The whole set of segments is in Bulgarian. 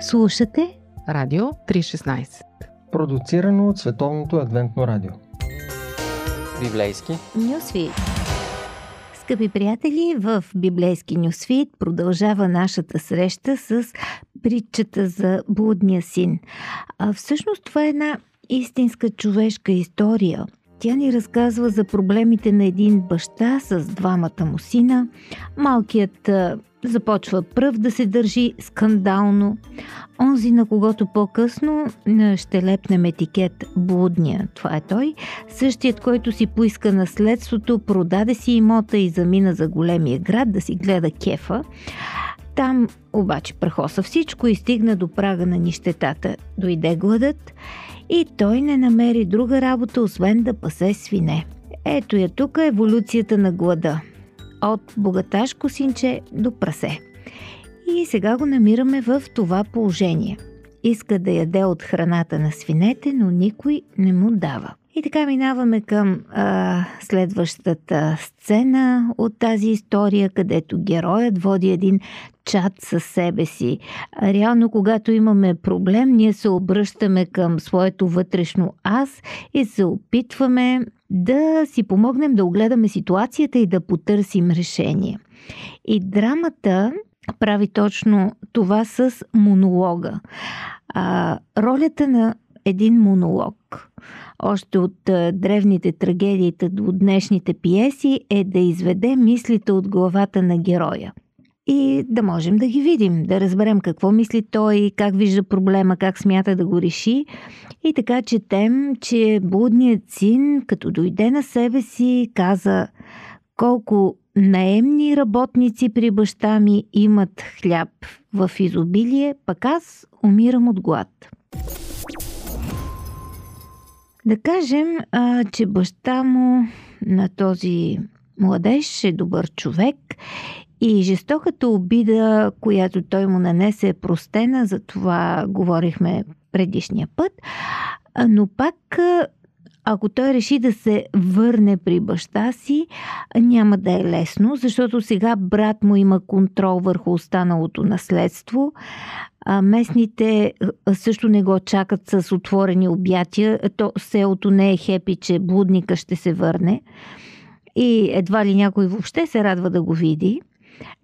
Слушате Радио 316 Продуцирано от Световното адвентно радио Библейски Нюсвит Скъпи приятели, в Библейски Нюсвит продължава нашата среща с притчата за блудния син. А всъщност това е една истинска човешка история. Тя ни разказва за проблемите на един баща с двамата му сина. Малкият започва пръв да се държи скандално. Онзи, на когото по-късно ще лепнем етикет блудния, това е той, същият, който си поиска наследството, продаде си имота и замина за големия град да си гледа кефа. Там обаче прахоса всичко и стигна до прага на нищетата. Дойде гладът и той не намери друга работа, освен да пасе свине. Ето я тук еволюцията на глада от богаташко синче до прасе. И сега го намираме в това положение. Иска да яде от храната на свинете, но никой не му дава. И така минаваме към а, следващата сцена от тази история, където героят води един чат със себе си. Реално, когато имаме проблем, ние се обръщаме към своето вътрешно аз и се опитваме да си помогнем да огледаме ситуацията и да потърсим решение. И драмата прави точно това с монолога. А, ролята на един монолог, още от а, древните трагедии до днешните пиеси, е да изведе мислите от главата на героя – и да можем да ги видим, да разберем какво мисли той, как вижда проблема, как смята да го реши. И така четем, че блудният син, като дойде на себе си, каза колко наемни работници при баща ми имат хляб в изобилие, пък аз умирам от глад. Да кажем, а, че баща му на този младеж е добър човек и жестоката обида, която той му нанесе е простена, за това говорихме предишния път, но пак ако той реши да се върне при баща си, няма да е лесно, защото сега брат му има контрол върху останалото наследство. Местните също не го чакат с отворени обятия. То селото не е хепи, че блудника ще се върне. И едва ли някой въобще се радва да го види.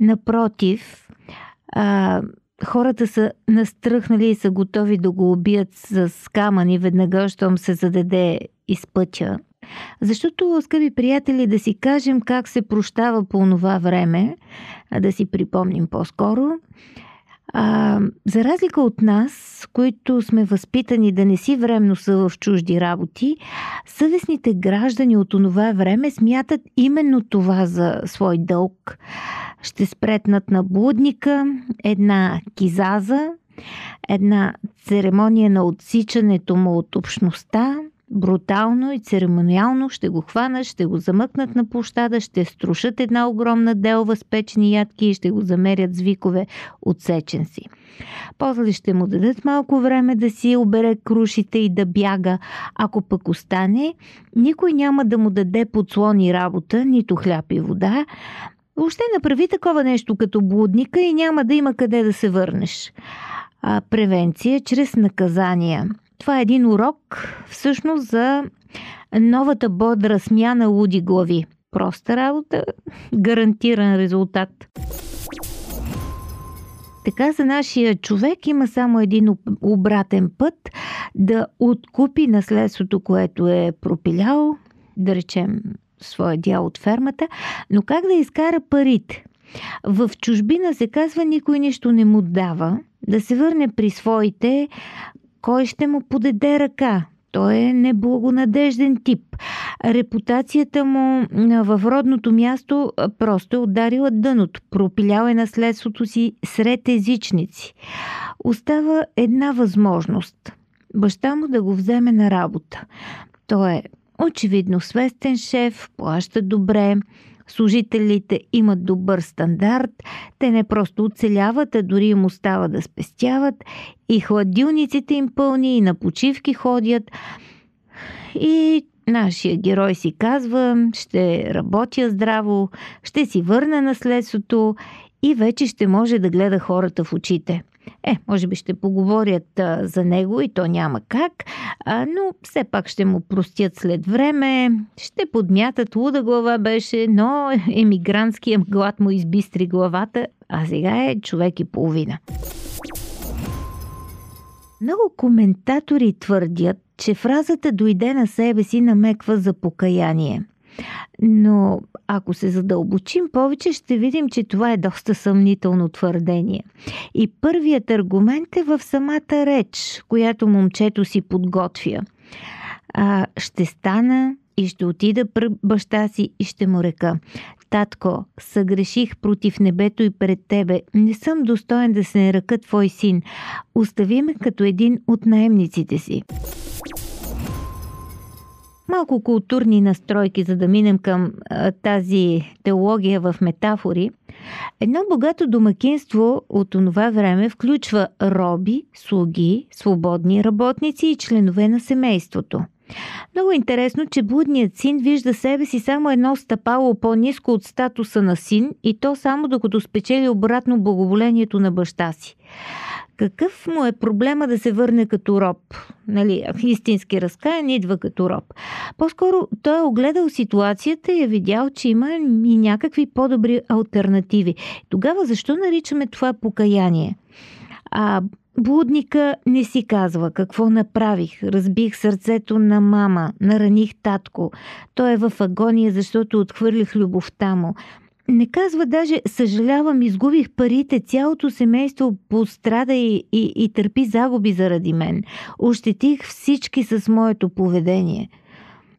Напротив, а, хората са настръхнали и са готови да го убият с камъни веднага, щом се зададе из пътя. Защото, скъпи приятели, да си кажем как се прощава по това време, да си припомним по-скоро. А, за разлика от нас, които сме възпитани да не си временно са в чужди работи, съвестните граждани от онова време смятат именно това за свой дълг. Ще спретнат на блудника една кизаза, една церемония на отсичането му от общността, брутално и церемониално ще го хванат, ще го замъкнат на площада, ще струшат една огромна делва с печени ядки и ще го замерят с викове отсечен си. После ще му дадат малко време да си обере крушите и да бяга. Ако пък остане, никой няма да му даде подслони работа, нито хляб и вода, Въобще направи такова нещо като блудника и няма да има къде да се върнеш. А, превенция чрез наказания. Това е един урок всъщност за новата бодра смяна луди глави. Проста работа, гарантиран резултат. Така за нашия човек има само един обратен път да откупи наследството, което е пропилял, да речем своя дял от фермата, но как да изкара парите? В чужбина се казва, никой нищо не му дава, да се върне при своите, кой ще му подаде ръка. Той е неблагонадежден тип. Репутацията му в родното място просто е ударила дъното. Пропилял е наследството си сред езичници. Остава една възможност. Баща му да го вземе на работа. Той е Очевидно свестен шеф, плаща добре, служителите имат добър стандарт, те не просто оцеляват, а дори им остава да спестяват и хладилниците им пълни и на почивки ходят. И нашия герой си казва, ще работя здраво, ще си върна наследството и вече ще може да гледа хората в очите – Е, може би ще поговорят а, за него и то няма как, а, но все пак ще му простят след време, ще подмятат, луда глава беше, но емигрантския глад му избистри главата, а сега е човек и половина. Много коментатори твърдят, че фразата дойде на себе си намеква за покаяние. Но ако се задълбочим повече, ще видим, че това е доста съмнително твърдение. И първият аргумент е в самата реч, която момчето си подготвя. А, ще стана и ще отида при баща си и ще му река. Татко, съгреших против небето и пред тебе. Не съм достоен да се наръка твой син. Остави ме като един от наемниците си. Малко културни настройки, за да минем към а, тази теология в метафори. Едно богато домакинство от това време включва роби, слуги, свободни работници и членове на семейството. Много интересно, че блудният син вижда себе си само едно стъпало по-низко от статуса на син и то само докато спечели обратно благоволението на баща си. Какъв му е проблема да се върне като роб? Нали, истински разкаян идва като роб. По-скоро той е огледал ситуацията и е видял, че има и някакви по-добри альтернативи. Тогава защо наричаме това покаяние? А Блудника не си казва какво направих. Разбих сърцето на мама, нараних татко. Той е в агония, защото отхвърлих любовта му. Не казва даже съжалявам, изгубих парите, цялото семейство пострада и, и, и търпи загуби заради мен. Ощетих всички с моето поведение –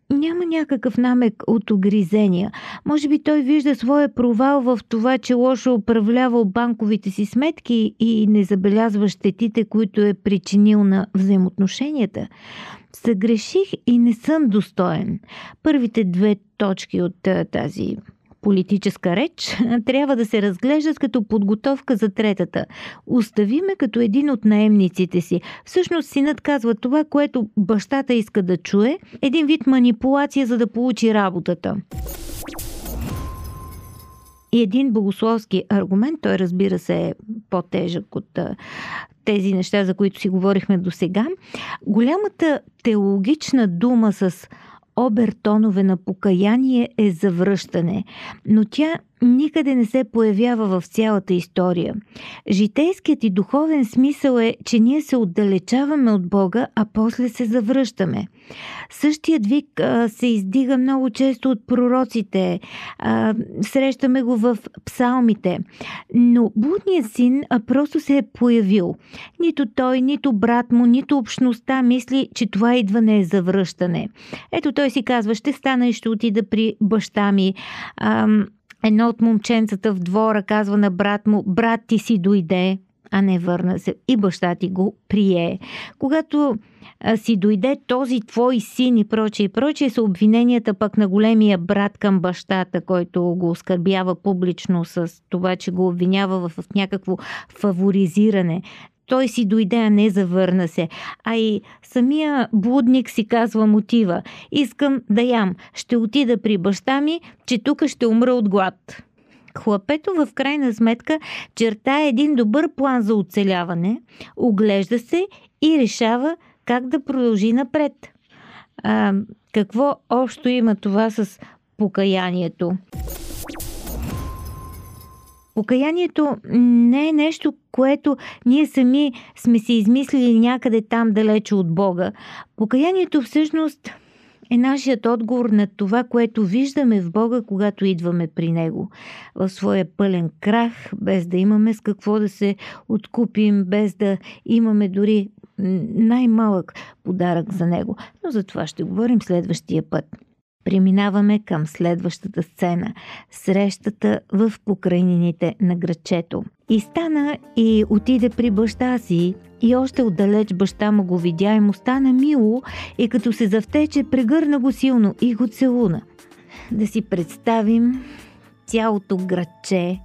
няма някакъв намек от огризения. Може би той вижда своя провал в това, че лошо управлявал банковите си сметки и не забелязва щетите, които е причинил на взаимоотношенията. Съгреших и не съм достоен. Първите две точки от тази политическа реч, трябва да се разглеждат като подготовка за третата. Остави ме като един от наемниците си. Всъщност синът казва това, което бащата иска да чуе, един вид манипулация, за да получи работата. И един богословски аргумент, той разбира се е по-тежък от тези неща, за които си говорихме до сега. Голямата теологична дума с обертонове на покаяние е завръщане, но тя никъде не се появява в цялата история. Житейският и духовен смисъл е, че ние се отдалечаваме от Бога, а после се завръщаме. Същият вик а, се издига много често от пророците, а, срещаме го в псалмите, но блудният син а, просто се е появил. Нито той, нито брат му, нито общността мисли, че това идване е завръщане. Ето той си казва, ще стана и ще отида при баща ми. А, Едно от момченцата в двора казва на брат му, брат ти си дойде, а не върна се. И баща ти го прие. Когато си дойде този твой син и прочее и прочее, са обвиненията пък на големия брат към бащата, който го оскърбява публично с това, че го обвинява в, в някакво фаворизиране той си дойде, а не завърна се. А и самия блудник си казва мотива. Искам да ям. Ще отида при баща ми, че тук ще умра от глад. Хлапето в крайна сметка черта е един добър план за оцеляване, оглежда се и решава как да продължи напред. А, какво общо има това с покаянието? Покаянието не е нещо, което ние сами сме си измислили някъде там далече от Бога. Покаянието всъщност е нашият отговор на това, което виждаме в Бога, когато идваме при Него. В своя пълен крах, без да имаме с какво да се откупим, без да имаме дори най-малък подарък за Него. Но за това ще говорим следващия път. Преминаваме към следващата сцена – срещата в покрайнините на грачето. И стана и отиде при баща си и още отдалеч баща му го видя и му стана мило и като се завтече, прегърна го силно и го целуна. Да си представим цялото градче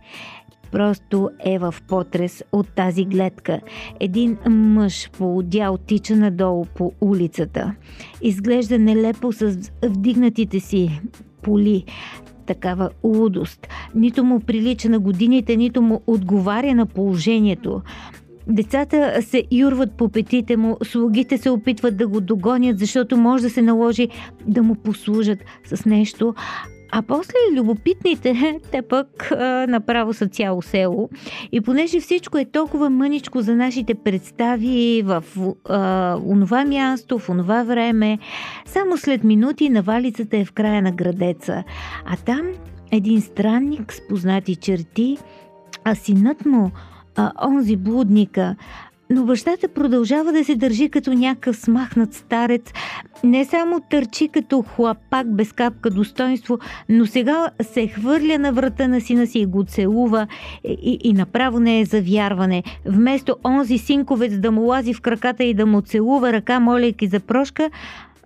просто е в потрес от тази гледка. Един мъж по отдял тича надолу по улицата. Изглежда нелепо с вдигнатите си поли такава лудост. Нито му прилича на годините, нито му отговаря на положението. Децата се юрват по петите му, слугите се опитват да го догонят, защото може да се наложи да му послужат с нещо. А после любопитните, те пък а, направо са цяло село. И понеже всичко е толкова мъничко за нашите представи в а, онова място, в онова време, само след минути навалицата е в края на градеца. А там един странник с познати черти, а синът му, а, онзи блудника, но бащата продължава да се държи като някакъв смахнат старец. Не само търчи като хлапак без капка достоинство, но сега се хвърля на врата на сина си и го целува и, и направо не е за вярване. Вместо онзи синковец да му лази в краката и да му целува ръка, молейки за прошка,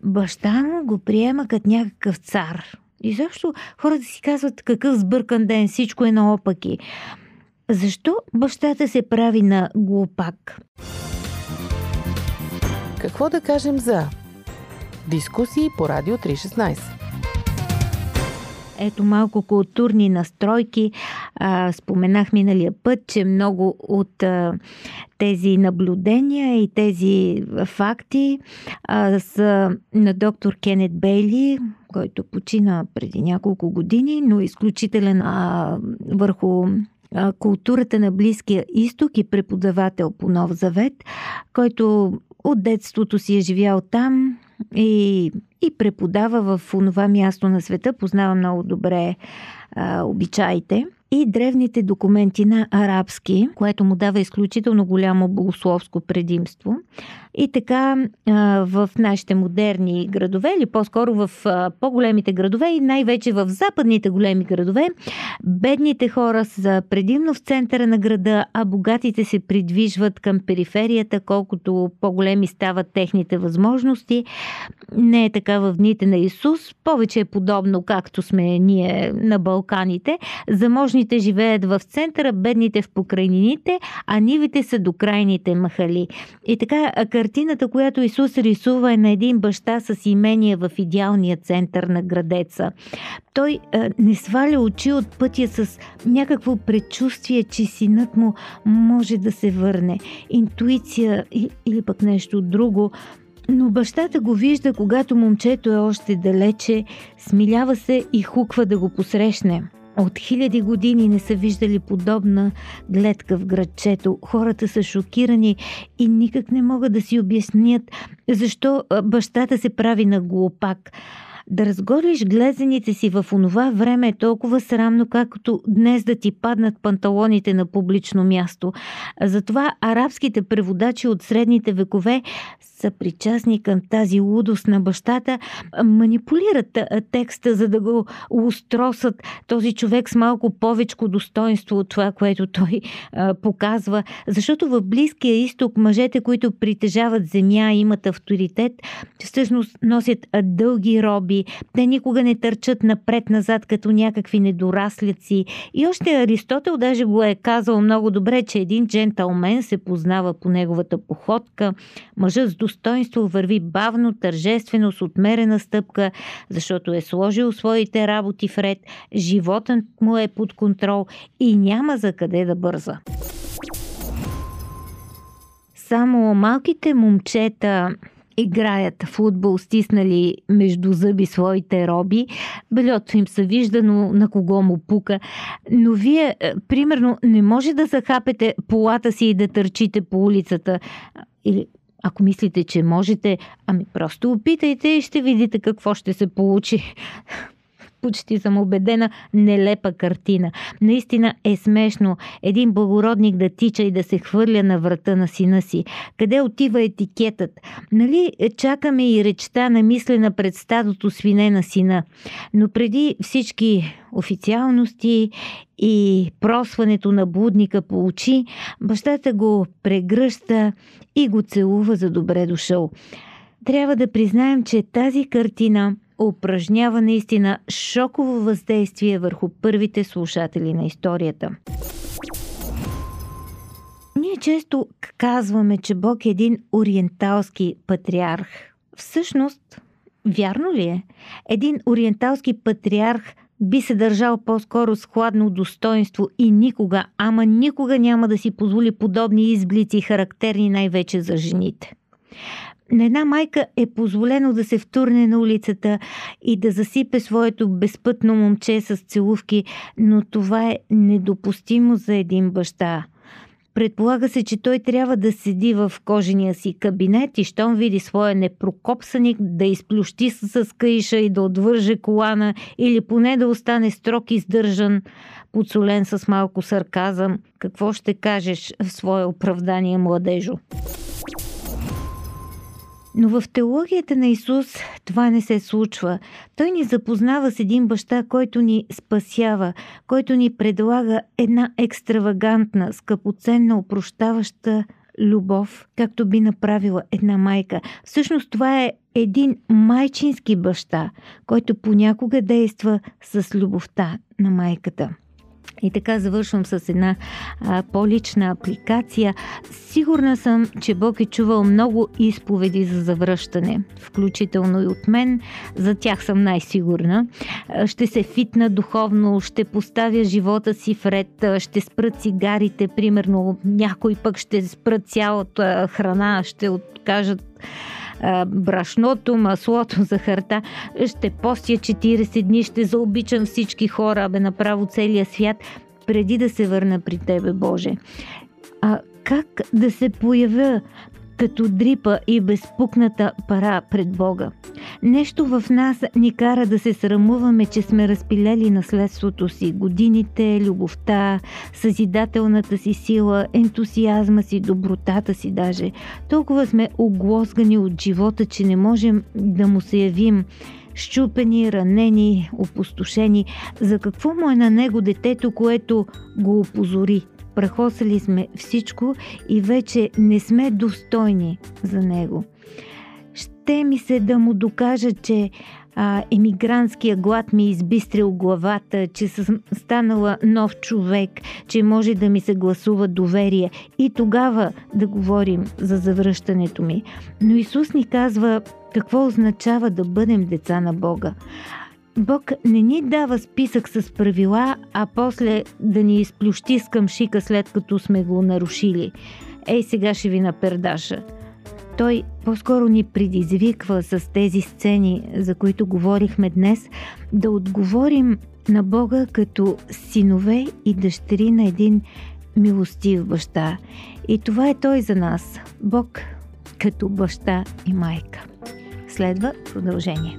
баща му го приема като някакъв цар. И защо хората си казват какъв сбъркан ден, всичко е наопаки. Защо бащата се прави на глупак? Какво да кажем за дискусии по Радио 316? Ето малко културни настройки. А, споменах миналия път, че много от а, тези наблюдения и тези факти а, са на доктор Кенет Бейли, който почина преди няколко години, но изключителен а, върху културата на Близкия изток и преподавател по Нов Завет, който от детството си е живял там и, и преподава в онова място на света, познава много добре а, обичаите и древните документи на арабски, което му дава изключително голямо богословско предимство. И така в нашите модерни градове, или по-скоро в по-големите градове и най-вече в западните големи градове, бедните хора са предимно в центъра на града, а богатите се придвижват към периферията, колкото по-големи стават техните възможности. Не е така в дните на Исус, повече е подобно както сме ние на Балканите. Заможните живеят в центъра, бедните в покрайнините, а нивите са до крайните махали. И така, картината, която Исус рисува е на един баща с имение в идеалния център на градеца. Той е, не сваля очи от пътя с някакво предчувствие, че синът му може да се върне. Интуиция или пък нещо друго. Но бащата го вижда, когато момчето е още далече, смилява се и хуква да го посрещне. От хиляди години не са виждали подобна гледка в градчето. Хората са шокирани и никак не могат да си обяснят защо бащата се прави на глупак. Да разгориш глезените си в онова време е толкова срамно, както днес да ти паднат панталоните на публично място. Затова арабските преводачи от средните векове са причастни към тази лудост на бащата, манипулират текста, за да го устросат този човек с малко повече достоинство от това, което той а, показва. Защото в Близкия изток мъжете, които притежават земя имат авторитет, всъщност носят дълги роби. Те никога не търчат напред-назад като някакви недораслици. И още Аристотел даже го е казал много добре, че един джентълмен се познава по неговата походка. Мъжът с достоинство върви бавно, тържествено, с отмерена стъпка, защото е сложил своите работи в ред, животът му е под контрол и няма за къде да бърза. Само малките момчета играят футбол, стиснали между зъби своите роби. Белето им се вижда, но на кого му пука. Но вие, е, примерно, не може да захапете полата си и да търчите по улицата. Или ако мислите, че можете, ами просто опитайте и ще видите какво ще се получи почти съм убедена, нелепа картина. Наистина е смешно един благородник да тича и да се хвърля на врата на сина си. Къде отива етикетът? Нали чакаме и речта на мислена пред стадото свине на сина. Но преди всички официалности и просването на блудника по очи, бащата го прегръща и го целува за добре дошъл. Трябва да признаем, че тази картина упражнява наистина шоково въздействие върху първите слушатели на историята. Ние често казваме, че Бог е един ориенталски патриарх. Всъщност, вярно ли е? Един ориенталски патриарх би се държал по-скоро с хладно достоинство и никога, ама никога няма да си позволи подобни изблици, характерни най-вече за жените. На една майка е позволено да се втурне на улицата и да засипе своето безпътно момче с целувки, но това е недопустимо за един баща. Предполага се, че той трябва да седи в кожения си кабинет и щом види своя непрокопсаник да изплющи с каиша и да отвърже колана или поне да остане строг издържан, подсолен с малко сарказъм. Какво ще кажеш в свое оправдание, младежо? Но в теологията на Исус това не се случва. Той ни запознава с един баща, който ни спасява, който ни предлага една екстравагантна, скъпоценна, опрощаваща любов, както би направила една майка. Всъщност това е един майчински баща, който понякога действа с любовта на майката. И така завършвам с една а, по-лична апликация. Сигурна съм, че Бог е чувал много изповеди за завръщане, включително и от мен. За тях съм най-сигурна. Ще се фитна духовно, ще поставя живота си в ред, ще спра цигарите, примерно някой пък ще спра цялата храна, ще откажат брашното, маслото, захарта. Ще постя 40 дни, ще заобичам всички хора, бе направо целия свят, преди да се върна при Тебе, Боже. А как да се появя като дрипа и безпукната пара пред Бога. Нещо в нас ни кара да се срамуваме, че сме разпилели наследството си, годините, любовта, съзидателната си сила, ентусиазма си, добротата си даже. Толкова сме оглозгани от живота, че не можем да му се явим щупени, ранени, опустошени. За какво му е на него детето, което го опозори? Прахосали сме всичко и вече не сме достойни за него. Ще ми се да му докажа, че а, емигрантския глад ми е избистрил главата, че съм станала нов човек, че може да ми се гласува доверие и тогава да говорим за завръщането ми. Но Исус ни казва какво означава да бъдем деца на Бога. Бог не ни дава списък с правила, а после да ни изплющи с къмшика след като сме го нарушили. Ей, сега ще ви напердаша. Той по-скоро ни предизвиква с тези сцени, за които говорихме днес, да отговорим на Бога като синове и дъщери на един милостив баща. И това е Той за нас. Бог като баща и майка. Следва продължение.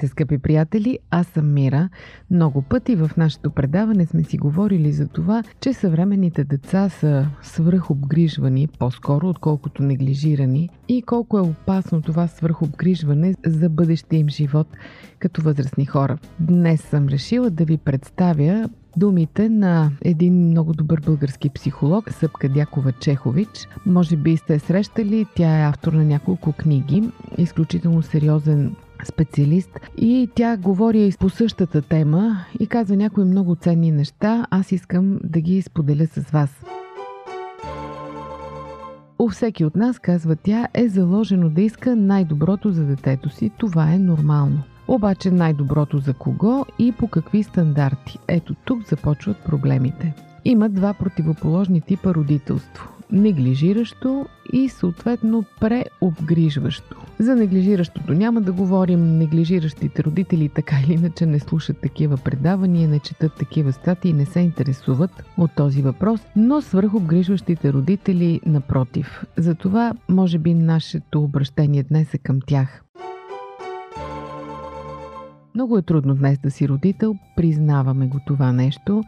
Здравейте, скъпи приятели! Аз съм Мира. Много пъти в нашето предаване сме си говорили за това, че съвременните деца са свръхобгрижвани по-скоро, отколкото неглижирани и колко е опасно това свръхобгрижване за бъдещия им живот като възрастни хора. Днес съм решила да ви представя думите на един много добър български психолог, Съпка Дякова Чехович. Може би сте срещали, тя е автор на няколко книги, изключително сериозен специалист и тя говори по същата тема и казва някои много ценни неща. Аз искам да ги споделя с вас. У всеки от нас, казва тя, е заложено да иска най-доброто за детето си. Това е нормално. Обаче най-доброто за кого и по какви стандарти? Ето тук започват проблемите. Има два противоположни типа родителство неглижиращо и съответно преобгрижващо. За неглижиращото няма да говорим. Неглижиращите родители така или иначе не слушат такива предавания, не четат такива статии, не се интересуват от този въпрос, но свърхобгрижващите родители напротив. Затова може би нашето обращение днес е към тях. Много е трудно днес да си родител, признаваме го това нещо.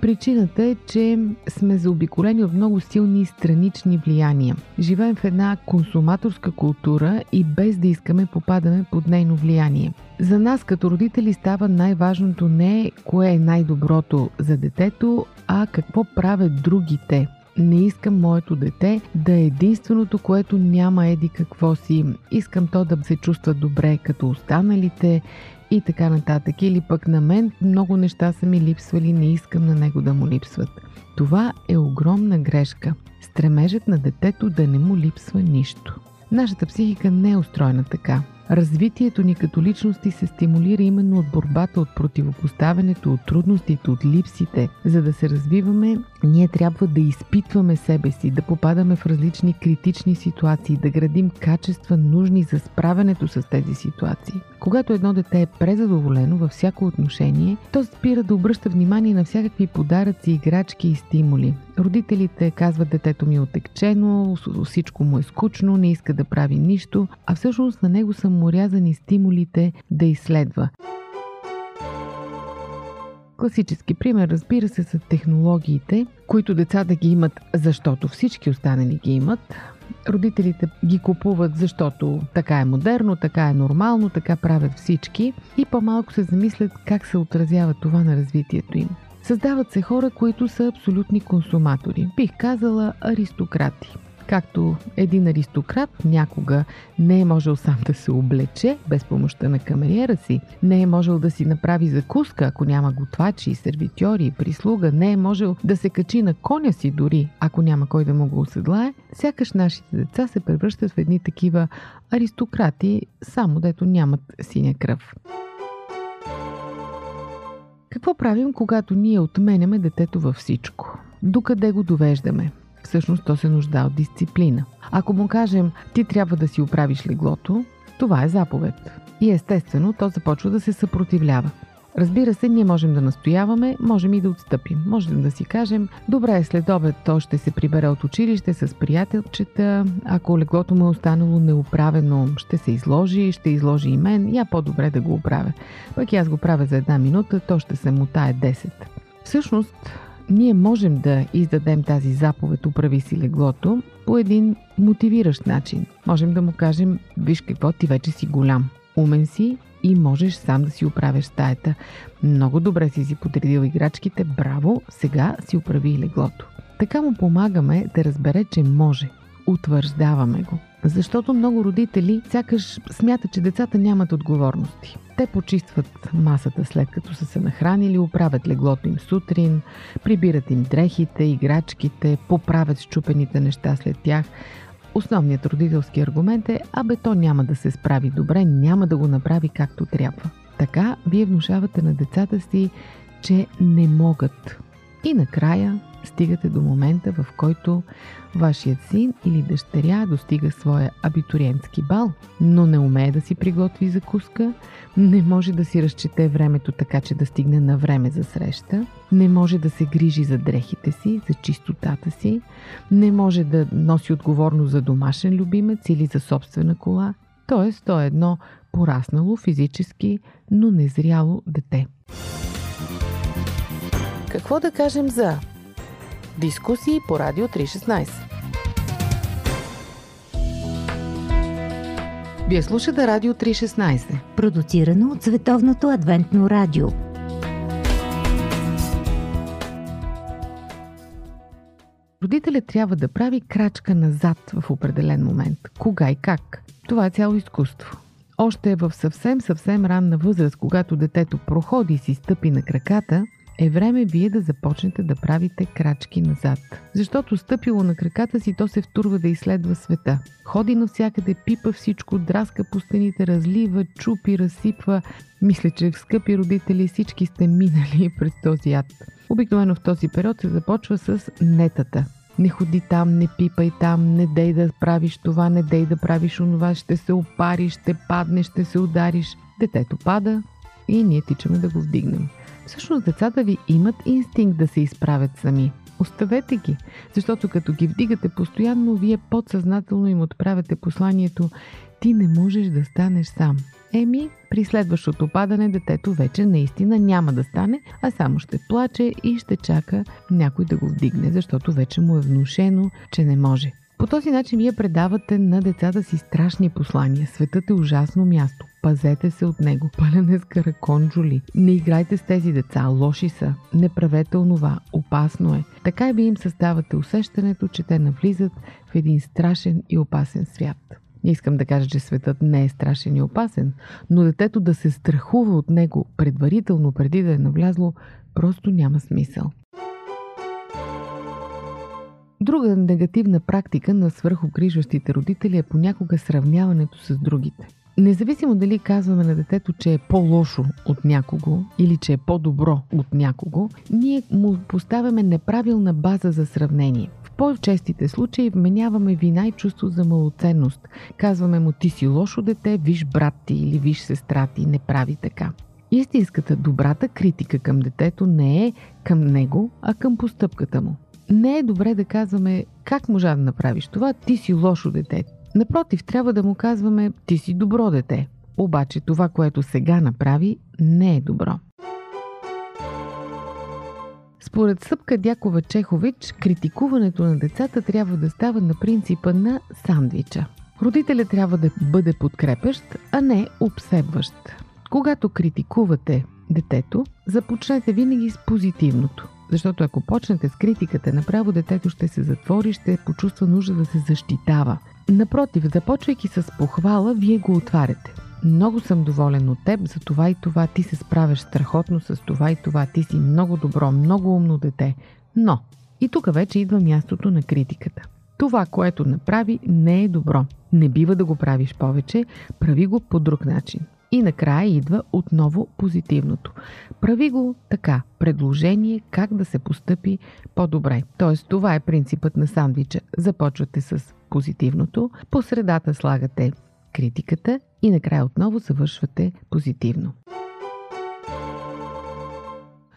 Причината е, че сме заобиколени от много силни странични влияния. Живеем в една консуматорска култура и без да искаме попадаме под нейно влияние. За нас като родители става най-важното не кое е най-доброто за детето, а какво правят другите – не искам моето дете да е единственото, което няма еди какво си. Искам то да се чувства добре като останалите и така нататък. Или пък на мен много неща са ми липсвали, не искам на него да му липсват. Това е огромна грешка. Стремежът на детето да не му липсва нищо. Нашата психика не е устроена така. Развитието ни като личности се стимулира именно от борбата, от противопоставянето, от трудностите, от липсите. За да се развиваме, ние трябва да изпитваме себе си, да попадаме в различни критични ситуации, да градим качества нужни за справянето с тези ситуации. Когато едно дете е презадоволено във всяко отношение, то спира да обръща внимание на всякакви подаръци, играчки и стимули. Родителите казват детето ми е отекчено, всичко му е скучно, не иска да прави нищо, а всъщност на него са му рязани стимулите да изследва. Класически пример, разбира се, са технологиите, които децата ги имат, защото всички останали ги имат. Родителите ги купуват, защото така е модерно, така е нормално, така правят всички и по-малко се замислят как се отразява това на развитието им. Създават се хора, които са абсолютни консуматори. Бих казала аристократи. Както един аристократ някога не е можел сам да се облече без помощта на камериера си, не е можел да си направи закуска, ако няма готвачи, сервитьори и прислуга, не е можел да се качи на коня си дори, ако няма кой да му го оседлае, сякаш нашите деца се превръщат в едни такива аристократи, само дето нямат синя кръв. Какво правим, когато ние отменяме детето във всичко? Докъде го довеждаме? Всъщност то се нужда от дисциплина. Ако му кажем, ти трябва да си оправиш леглото, това е заповед. И естествено, то започва да се съпротивлява. Разбира се, ние можем да настояваме, можем и да отстъпим. Можем да си кажем, добре, след обед то ще се прибере от училище с приятелчета, ако леглото му е останало неуправено, ще се изложи, ще изложи и мен, я по-добре да го оправя. Пък аз го правя за една минута, то ще се мутае 10. Всъщност, ние можем да издадем тази заповед «Управи си леглото» по един мотивиращ начин. Можем да му кажем «Виж какво, ти вече си голям, умен си и можеш сам да си оправяш стаята. Много добре си си подредил играчките, браво, сега си оправи леглото». Така му помагаме да разбере, че може. Утвърждаваме го. Защото много родители сякаш смятат, че децата нямат отговорности. Те почистват масата след като са се нахранили, оправят леглото им сутрин, прибират им дрехите, играчките, поправят щупените неща след тях. Основният родителски аргумент е, абе то няма да се справи добре, няма да го направи както трябва. Така вие внушавате на децата си, че не могат. И накрая стигате до момента, в който вашият син или дъщеря достига своя абитуриентски бал, но не умее да си приготви закуска, не може да си разчете времето така, че да стигне на време за среща, не може да се грижи за дрехите си, за чистотата си, не може да носи отговорност за домашен любимец или за собствена кола, т.е. то е едно пораснало физически, но незряло дете. Какво да кажем за Дискусии по Радио 316. Вие слушате Радио 316. Продуцирано от Световното адвентно радио. Родителят трябва да прави крачка назад в определен момент. Кога и как? Това е цяло изкуство. Още е в съвсем, съвсем ранна възраст, когато детето проходи и си стъпи на краката, е време вие да започнете да правите крачки назад. Защото стъпило на краката си, то се втурва да изследва света. Ходи навсякъде, пипа всичко, драска по стените, разлива, чупи, разсипва. Мисля, че скъпи родители всички сте минали през този ад. Обикновено в този период се започва с нетата. Не ходи там, не пипай там, не дей да правиш това, не дей да правиш онова, ще се опариш, ще паднеш, ще се удариш. Детето пада и ние тичаме да го вдигнем. Всъщност децата ви имат инстинкт да се изправят сами. Оставете ги, защото като ги вдигате постоянно, вие подсъзнателно им отправяте посланието ти не можеш да станеш сам. Еми, при следващото падане детето вече наистина няма да стане, а само ще плаче и ще чака някой да го вдигне, защото вече му е внушено, че не може. По този начин вие предавате на децата си страшни послания. Светът е ужасно място. Пазете се от него. Пълен е с караконджули. Не играйте с тези деца. Лоши са. Не правете онова. Опасно е. Така и ви им съставате усещането, че те навлизат в един страшен и опасен свят. Не искам да кажа, че светът не е страшен и опасен, но детето да се страхува от него предварително, преди да е навлязло, просто няма смисъл. Друга негативна практика на свърхогрижващите родители е понякога сравняването с другите. Независимо дали казваме на детето, че е по-лошо от някого или че е по-добро от някого, ние му поставяме неправилна база за сравнение. В по-честите случаи вменяваме вина и чувство за малоценност. Казваме му ти си лошо дете, виж брат ти или виж сестра ти, не прави така. Истинската добрата критика към детето не е към него, а към постъпката му не е добре да казваме как можа да направиш това, ти си лошо дете. Напротив, трябва да му казваме ти си добро дете. Обаче това, което сега направи, не е добро. Според Съпка Дякова Чехович, критикуването на децата трябва да става на принципа на сандвича. Родителят трябва да бъде подкрепящ, а не обсебващ. Когато критикувате детето, започнете винаги с позитивното. Защото ако почнете с критиката, направо детето ще се затвори, ще почувства нужда да се защитава. Напротив, започвайки с похвала, вие го отваряте. Много съм доволен от теб за това и това, ти се справяш страхотно с това и това, ти си много добро, много умно дете. Но, и тук вече идва мястото на критиката. Това, което направи, не е добро. Не бива да го правиш повече, прави го по друг начин. И накрая идва отново позитивното. Прави го така. Предложение как да се постъпи по-добре. Тоест, това е принципът на сандвича. Започвате с позитивното, по средата слагате критиката и накрая отново завършвате позитивно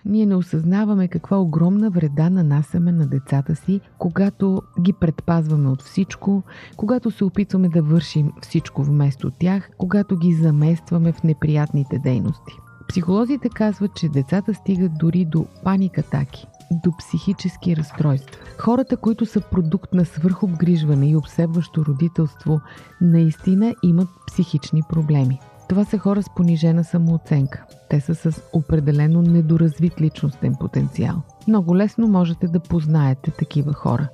ние не осъзнаваме каква огромна вреда нанасяме на децата си, когато ги предпазваме от всичко, когато се опитваме да вършим всичко вместо тях, когато ги заместваме в неприятните дейности. Психолозите казват, че децата стигат дори до паникатаки, до психически разстройства. Хората, които са продукт на свърхобгрижване и обсебващо родителство, наистина имат психични проблеми. Това са хора с понижена самооценка. Те са с определено недоразвит личностен потенциал. Много лесно можете да познаете такива хора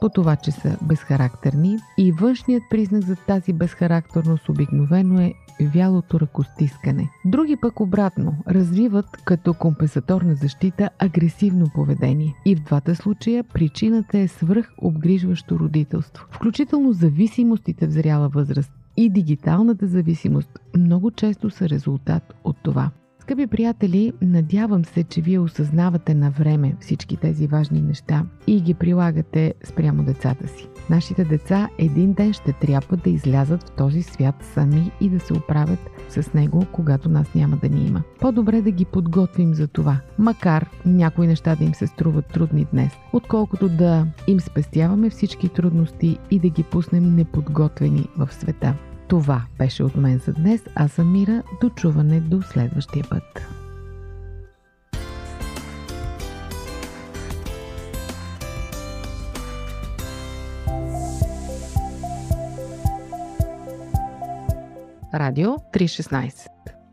по това, че са безхарактерни и външният признак за тази безхарактерност обикновено е вялото ръкостискане. Други пък обратно развиват като компенсаторна защита агресивно поведение. И в двата случая причината е свръх обгрижващо родителство, включително зависимостите в зряла възраст и дигиталната зависимост много често са резултат от това. Скъпи приятели, надявам се, че вие осъзнавате на време всички тези важни неща и ги прилагате спрямо децата си. Нашите деца един ден ще трябва да излязат в този свят сами и да се оправят с него, когато нас няма да ни има. По-добре да ги подготвим за това, макар някои неща да им се струват трудни днес, отколкото да им спестяваме всички трудности и да ги пуснем неподготвени в света. Това беше от мен за днес. Аз съм Мира. До чуване до следващия път. Радио 316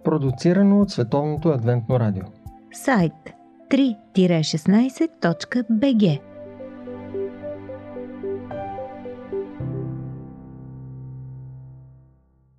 Продуцирано от Световното адвентно радио Сайт 3-16.bg